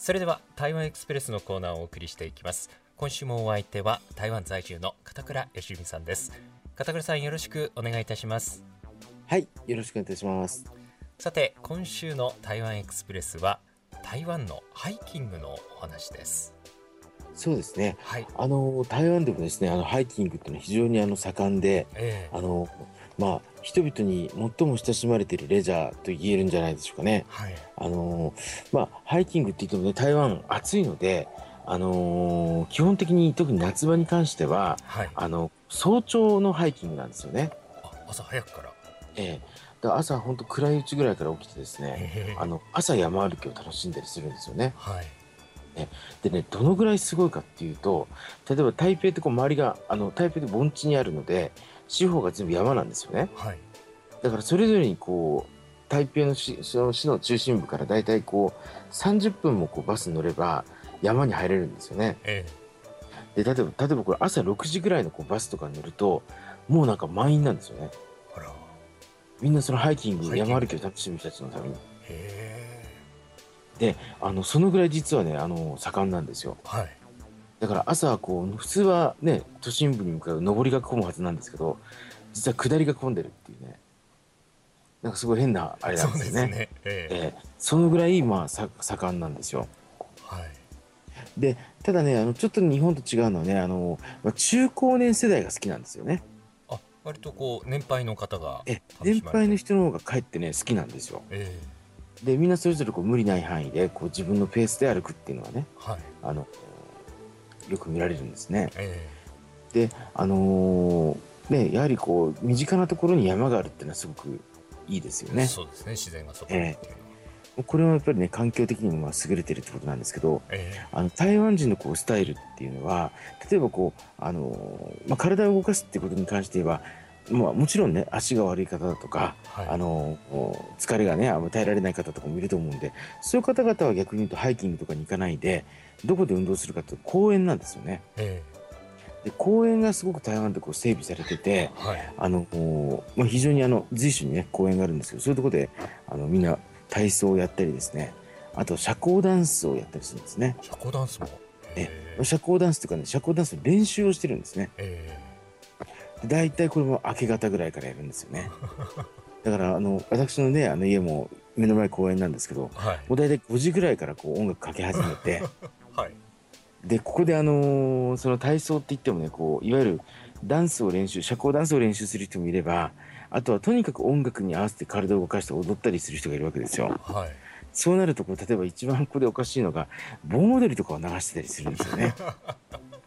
それでは台湾エクスプレスのコーナーをお送りしていきます。今週もお相手は台湾在住の片倉義美さんです。片倉さんよろしくお願いいたします。はいよろしくお願いいたします。さて今週の台湾エクスプレスは台湾のハイキングのお話です。そうですね、はい、あの台湾でもですねあのハイキングっていうのは非常にあの盛んで、えー、あのまあ人々に最も親しまれているレジャーと言えるんじゃないでしょうかね。はい、あのまあハイキングって言ってもね台湾暑いので。あのー、基本的に特に夏場に関しては、はい、あの早朝のハイキングなんですよね。朝早くから。ええだ朝本当暗いうちぐらいから起きてですね、あの朝山歩きを楽しんだりするんですよね。はい。ね、でねどのぐらいすごいかっていうと例えば台北ってこう周りがあの台北で盆地にあるので四方が全部山なんですよね。はい、だからそれぞれにこう台北の市その市の中心部からだいたいこう30分もこうバスに乗れば山に入れるんですよね。ええ、で例えば例えばこれ朝6時ぐらいのこうバスとかに乗るともうなんか満員なんですよね。みんなそのハイキング山歩きを楽しむ人たちのために。であのそのぐらい実はねあの盛んなんですよ。はいだから朝こう普通はね都心部に向かう上りが混むはずなんですけど実は下りが混んでるっていうねなんかすごい変なあれなんですよね。ねえー、えー、そのぐらいまあさ盛んなんですよ。はい、でただねあのちょっと日本と違うのはねあの、まあ、中高年世代が好きなんですよね。あ割とこう年配の方がえ年配の人の方がかえってね好きなんですよ。えー、でみんなそれぞれこう無理ない範囲でこう自分のペースで歩くっていうのはね、はい、あのよく見られるんですね。えー、であのー、ねやはりこう身近なところに山があるっていうのはすごくいいですよね。そうですね自然がそこ。に、え。ー、これはやっぱりね環境的にもまあ優れてるってことなんですけど、えー、あの台湾人のこうスタイルっていうのは例えばこう、あのー、まあ、体を動かすってことに関して言えばまあ、もちろんね足が悪い方だとか、はい、あの疲れがね耐えられない方とかもいると思うんでそういう方々は逆に言うとハイキングとかに行かないでどこで運動するかというと公園なんですよね。えー、で公園がすごく台湾でこう整備されてて、はい、あのまあ、非常にあの随所にね公園があるんですけどそういうところであのみんな体操をやったりですねあと社交ダンスをやったりするんですね。社交ダンスも。え社交ダンスというかね社交ダンスの練習をしてるんですね。えー、大体これも明け方ぐらいからやるんですよね。だからあの私のねあの家も目の前公園なんですけど、はい、もう大体5時ぐらいからこう音楽かけ始めて はい、でここであのー、その体操って言ってもねこういわゆるダンスを練習社交ダンスを練習する人もいればあとはとにかく音楽に合わせて体を動かして踊ったりする人がいるわけですよ。はい、そうなるとこう例えば一番ここでおかしいのが盆踊りとかを流してたりするんですよね。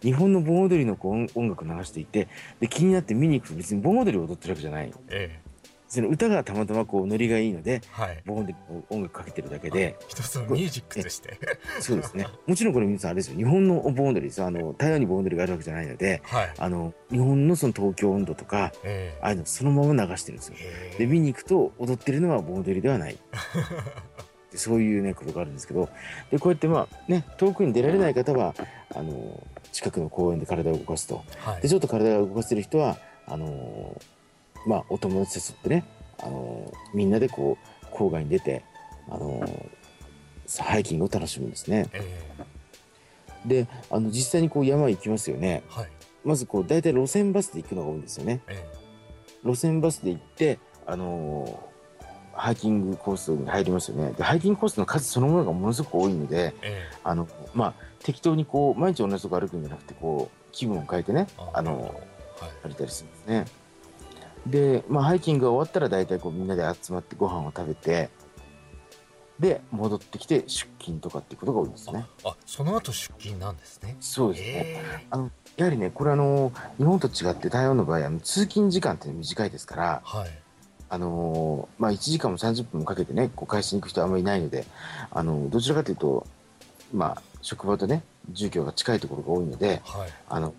日本の盆踊りのこう音楽を流していてで気になって見に行くと別に盆踊りを踊ってるわけじゃない。ええ。その歌がたまたまこうノリがいいので、はい、ボーンで音楽かけてるだけで。一つのミュージックとして。そうですね。もちろんこれ皆さんあれですよ。日本のボーンドリですあの台湾にボーンドリがあるわけじゃないので、はい、あの日本のその東京温度とか、えー、ああいうのそのまま流してるんですよ。で見に行くと踊ってるのはボーンドリではない。そういうねことがあるんですけど。でこうやってまあね遠くに出られない方はあの近くの公園で体を動かすと、はい、でちょっと体を動かせる人はあのまあお友達誘ってねあのみんなでこう郊外に出てあのハイキングを楽しむんですね。えー、であの実際にこう山行きますよね。はい、まずこう大体路線バスで行くのが多いんですよね。えー、路線バスで行ってあのハイキングコースに入りますよね。でハイキングコースの数そのものがものすごく多いので、えー、あのまあ適当にこう毎日同じとこ歩くんじゃなくてこう気分を変えてねあの、はい、歩いたりするんですね。で、まあ、ハイキングが終わったら大体こうみんなで集まってご飯を食べてで戻ってきて出勤とかっていうことが多いですね。あその後出勤なんですね。そうですね。あのやはりねこれあの日本と違って台湾の場合あの通勤時間って短いですから、はい、あのまあ、1時間も30分もかけてねこう返しに行く人はあんまりいないのであのどちらかというと、まあ、職場とね住居が近いところが多いので、はい、あの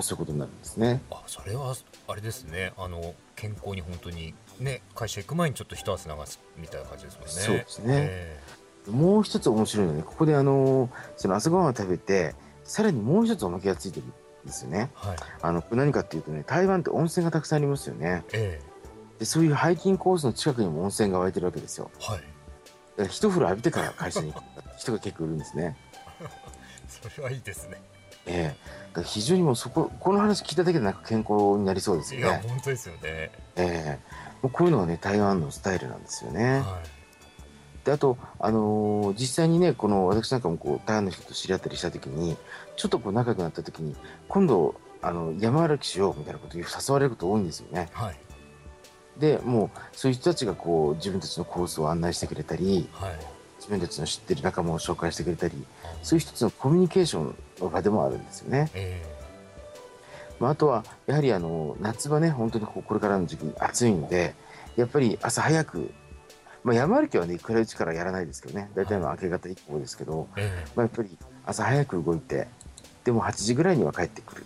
そういうことになるんですね。あそれはあれですねあの健康に本当にね会社行く前にちょっと一汗流すみたいな感じですもんね。そうですね、えー、もう一つ面白いのねここであのその朝ごはんを食べてさらにもう一つおまけがついてるんですよね。はい、あの何かっていうとね台湾って温泉がたくさんありますよね。えー、でそういうハイキングコースの近くにも温泉が湧いてるわけですよ。はい、ら一風呂浴びてから会社に行く人が結構いるんですね。それはいいですね。ええー、非常にもうそここの話聞いただけでなんか健康になりそうですよね。いや本当ですよね。ええー、もうこういうのがね台湾のスタイルなんですよね。はい、であと、あのー、実際にねこの私なんかもこう台湾の人と知り合ったりした時にちょっとこう仲良くなった時に今度あの山歩きしようみたいなことを誘われること多いんですよね。はい、でもうそういう人たちがこう自分たちのコースを案内してくれたり、はい、自分たちの知ってる仲間を紹介してくれたり、そういう一つのコミュニケーションの場でもあるんですよね。えー、まあ、あとはやはりあの夏場ね本当にこれからの時期暑いのでやっぱり朝早くまあ、山歩きはね、暗いうちからやらないですけどね、大体の明け方以降ですけど、えー、まあ、やっぱり朝早く動いて、でも8時ぐらいには帰ってくる。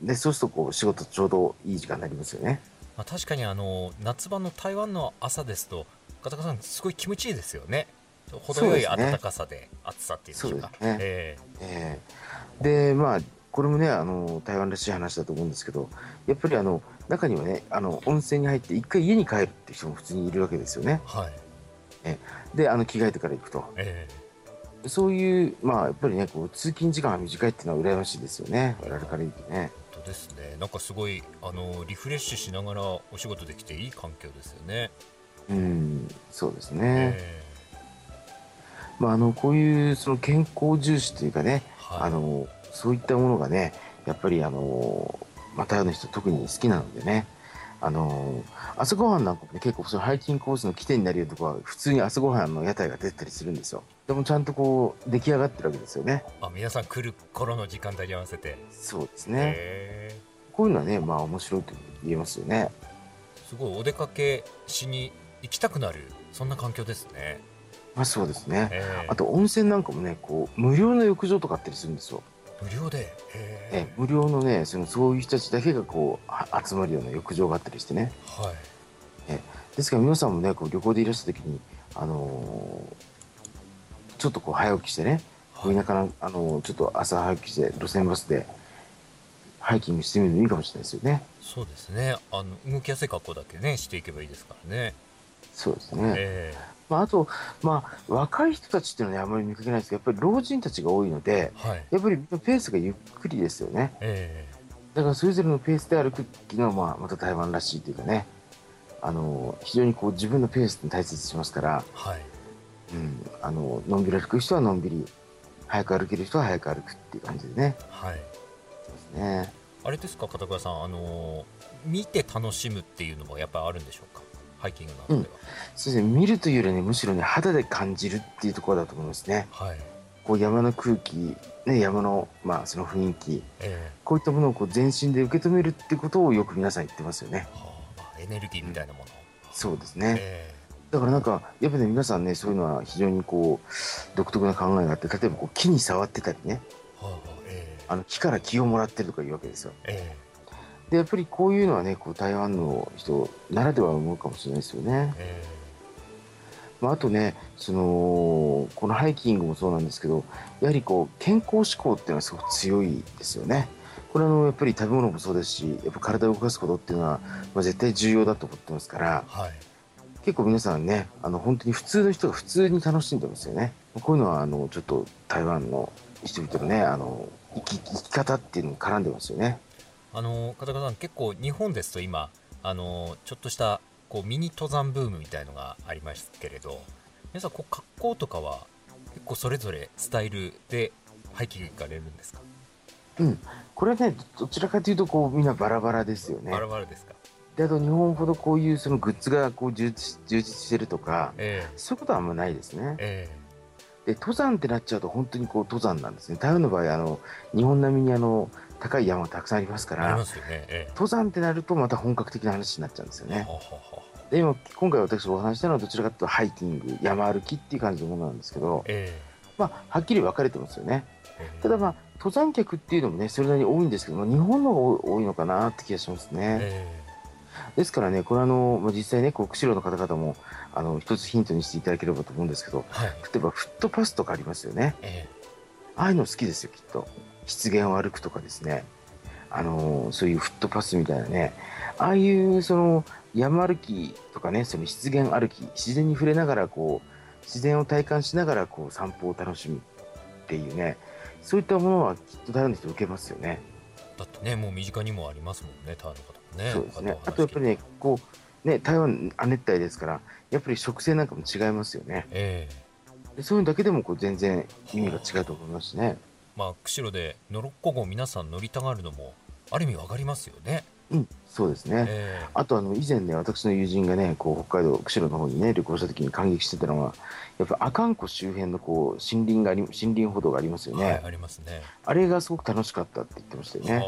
で、そうするとこう仕事ちょうどいい時間になりますよね。まあ、確かにあの夏場の台湾の朝ですと、片岡さん、すごい気持ちいいですよね。程よい暖かさで暑さっていうでしょうか。ねえー、えー、でまあこれもねあの台湾らしい話だと思うんですけどやっぱりあの中にはねあの温泉に入って一回家に帰るって人も普通にいるわけですよね。はい、えであの着替えてから行くと。えー、そういうまあやっぱりねこう通勤時間が短いっていうのは羨ましいですよね我々から言うとね。本当ですねなんかすごいあのリフレッシュしながらお仕事できていい環境ですよね。うんそうですね。えーまあ、あのこういうその健康重視というかね、はい、あのそういったものがねやっぱりあのまたの人特に好きなのでねあの朝ごはんなんかも、ね、結構そのハイキングコースの起点になるようなところは普通に朝ごはんの屋台が出たりするんですよ。でもちゃんとこう出来上がってるわけですよね。あ皆さん来る頃の時間帯に合わせて。そうですね。こういうのはねまあ面白いと言えますよね。すごいお出かけしに行きたくなるそんな環境ですねまあそうですね、えー、あと温泉なんかもねこう無料の浴場とかあったりするんですよ。無料で、え。ー、無料のねそのそういう人たちだけがこう集まるような浴場があったりしてね、はい。えー、ですから皆さんもねこう旅行でいらした時に、あのー、ちょっとこう早起きしてね、はい、田舎の、あのー、ちょっと朝早起きして路線バスでハイキングしてみるのいいかもしれないですよね。そうですね。あの動きやすい格好だけねしていけばいいですからね。そうですね、えーまあ、あと、まあ、若い人たちっていうのは、ね、あまり見かけないですけど、やっぱり老人たちが多いので、はい、やっぱりペースがゆっくりですよね。えー、だからそれぞれのペースで歩くっていうのは、まあ、また台湾らしいというかね、あの非常にこう自分のペースに大切にしますから、はいうん、あののんびり歩く人はのんびり、早く歩ける人は早く歩くっていう感じでね。はい、そうですねあれですか、片倉さん、あの見て楽しむっていうのもやっぱりあるんでしょうか？ハイキングでは、うん、そうですね。見るというよりねむしろね肌で感じるっていうところだと思いますね、はい、こう山の空気、ね、山の,、まあその雰囲気、えー、こういったものをこう全身で受け止めるってことをよく皆さん言ってますよね、はあ、エネルギーみたいなもの、うん、そうですね、えー、だからなんかやっぱね皆さんねそういうのは非常にこう独特な考えがあって例えばこう木に触ってたりね、はあえー、あの木から気をもらってるとかいうわけですよ、えーでやっぱりこういうのはねこう台湾の人ならでは思うかもしれないですよね。えー、まあ、あとねそのこのハイキングもそうなんですけどやはりこう健康志向っていうのはすごく強いですよね。これはのやっぱり食べ物もそうですしやっぱ体を動かすことっていうのは、まあ、絶対重要だと思ってますから、はい、結構皆さんねあの本当に普通の人が普通に楽しんでますよね。こういうのはあのちょっと台湾の人々のねあの生き生き方っていうのも絡んでますよね。あの片岡さん結構日本ですと今あのちょっとしたこうミニ登山ブームみたいのがありますけれど皆さんこう格好とかは結構それぞれスタイルでハイキング行かれるんですか？うん。これねどちらかというとこうみんなバラバラですよね。バラバラですか？であと日本ほどこういうそのグッズがこう充実充実してるとか、えー、そういうことはあんまないですね、えー、で登山ってなっちゃうと本当にこう登山なんですね。台湾の場合あの日本並みにあの高い山がたくさんありますから、ねええ、登山ってなるとまた本格的な話になっちゃうんですよね。で今今回私お話したのはどちらかというとハイキング山歩きっていう感じのものなんですけど、え、まあ、はっきり分かれてますよね。ただまあ登山客っていうのもねそれなりに多いんですけども日本の方が多いのかなって気がしますね。ですからねこれあの実際ねこう釧路の方々もあの一つヒントにしていただければと思うんですけど、はい、例えばフットパスとかありますよね。ああいうの好きですよきっと。湿原を歩くとかですね、あのそういうフットパスみたいなね、ああいうその山歩きとかね、その湿原歩き、自然に触れながらこう、自然を体感しながらこう散歩を楽しむっていうね。そういったものはきっと台湾の人受けますよね。だってねもう身近にもありますもんね台湾の方もね。そうですね。あとやっぱりねこうね台湾亜熱帯ですからやっぱり植生なんかも違いますよね、えー、でそういうだけでもこう全然意味が違うと思いますねまあ釧路でノロッコ号皆さん乗りたがるのもある意味わかりますよね。うん、そうですね、えー、あとあの以前ね、私の友人がね、こう北海道、釧路の方にね、旅行した時に感激してたのは、やっぱ阿寒湖周辺のこう森林があり森林歩道がありますよね、はい、ありますね。あれがすごく楽しかったって言ってましたよね。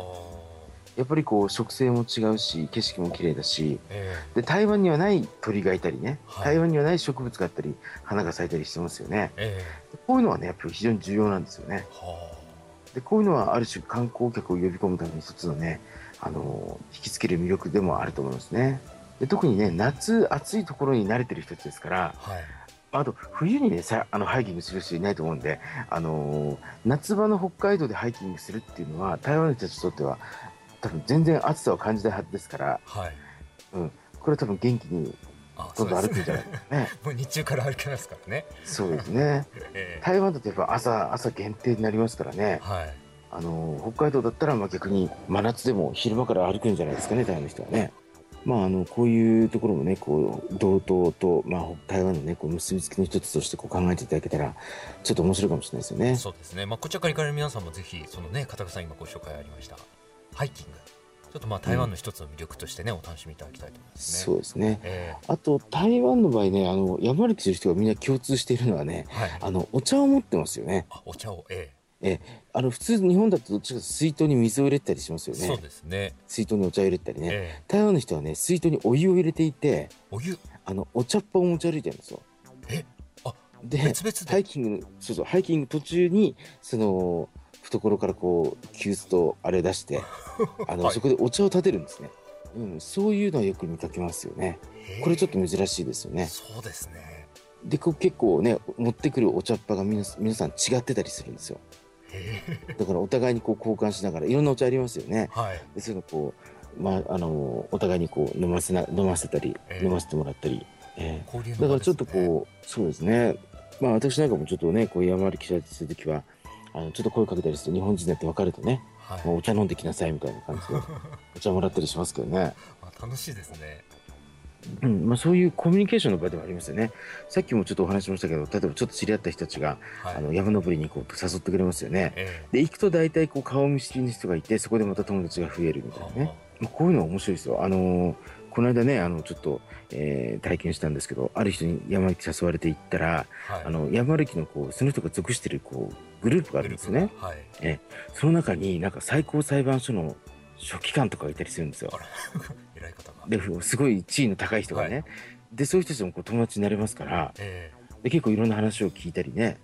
やっぱりこう植生も違うし、景色も綺麗だし、えー、で台湾にはない鳥がいたりね、はい、台湾にはない植物があったり、花が咲いたりしてますよね、えー、こういうのはね、やっぱり非常に重要なんですよね。でこういうのはある種観光客を呼び込むために一つのねあの引きつける魅力でもあると思いますね。で特にね夏暑いところに慣れてる人たちですから、はい、あと冬にねさあのハイキングする人いないと思うんで、あの夏場の北海道でハイキングするっていうのは台湾の人たちにとっては多分全然暑さは感じないはずですから、はい、うん、これは多分元気にどんどん歩くんじゃないですかね。もう日中から歩けますからね。そうですね。えー、台湾だとやっぱ朝朝限定になりますからね。はい。あの北海道だったらまあ逆に真夏でも昼間から歩くんじゃないですかね台湾の人はね。まあ、あのこういうところもねこう道東と、まあ、台湾の、ね、こう結びつきの一つとしてこう考えていただけたらちょっと面白いかもしれないですよね。そうですね、まあ、こちらから行かれる皆さんもぜひそのね片岡さん今ご紹介ありましたハイキングちょっとまあ台湾の一つの魅力としてね、うん、お楽しみいただきたいと思いますね。そうですね。えー、あと台湾の場合ね、あの山歩きする人がみんな共通しているのはね、はい、あのお茶を持ってますよね。あ、お茶を、ええーえあの普通日本だとどっちかと水筒に水を入れたりしますよね。そうですね。水筒にお茶を入れたりね、えー、台湾の人はね水筒にお湯を入れていて、お湯？あのお茶っ葉を持ち歩いてるんですよ。え、あ、で？ハイキングそうそうハイキング途中にその懐からこう急須とあれ出して、あの、はい、そこでお茶を立てるんですね。うん、そういうのはよく見かけますよね。これちょっと珍しいですよね。そうですね。で、結構ね、持ってくるお茶っ葉が皆皆さん違ってたりするんですよ。だからお互いにこう交換しながらいろんなお茶ありますよね。はい、でそういうのこう、まあ、あのお互いにこう飲ませな飲ませたり、えー、飲ませてもらったり、えー、ね、だからちょっとこうそうですねまあ私なんかもちょっとねこう山歩きしたりする時はあのちょっと声かけたりすると日本人だって分かるとね、はい、お茶飲んできなさいみたいな感じで お茶もらったりしますけどね。楽しいですね。うんまあ、そういうコミュニケーションの場ではありますよね。さっきもちょっとお話しましたけど、例えばちょっと知り合った人たちが、はい、あの山登りに行こうと誘ってくれますよね。えー、で、行くと大体こう顔見知りの人がいて、そこでまた友達が増えるみたいなね。まあ、こういうのは面白いですよ。あのー、この間ね、あの、ちょっと、えー、体験したんですけど、ある人に山歩き誘われて行ったら、はい、あの、山歩きのこう、その人が属しているこう、グループがあるんですよね。はい、えその中になんか最高裁判所の書記官とかがいたりするんですよ。偉い方が。ですごい地位の高い人がね。はい、でそういう人たちもこう友達になれますから、えー、で結構いろんな話を聞いたりね。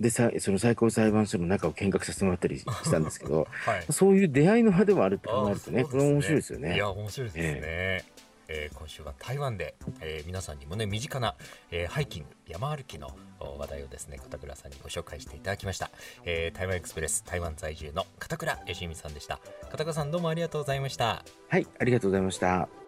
でさその最高裁判所の中を見学させてもらったりしたんですけど、はい、そういう出会いの場でもあるって考えるとね、ね、これ面白いですよね。いや面白いですね。えーえー、今週は台湾で、えー、皆さんにもね身近な、えー、ハイキング山歩きの話題をですね片倉さんにご紹介していただきました、えー、台湾エクスプレス台湾在住の片倉義美さんでした。片倉さんどうもありがとうございました。はいありがとうございました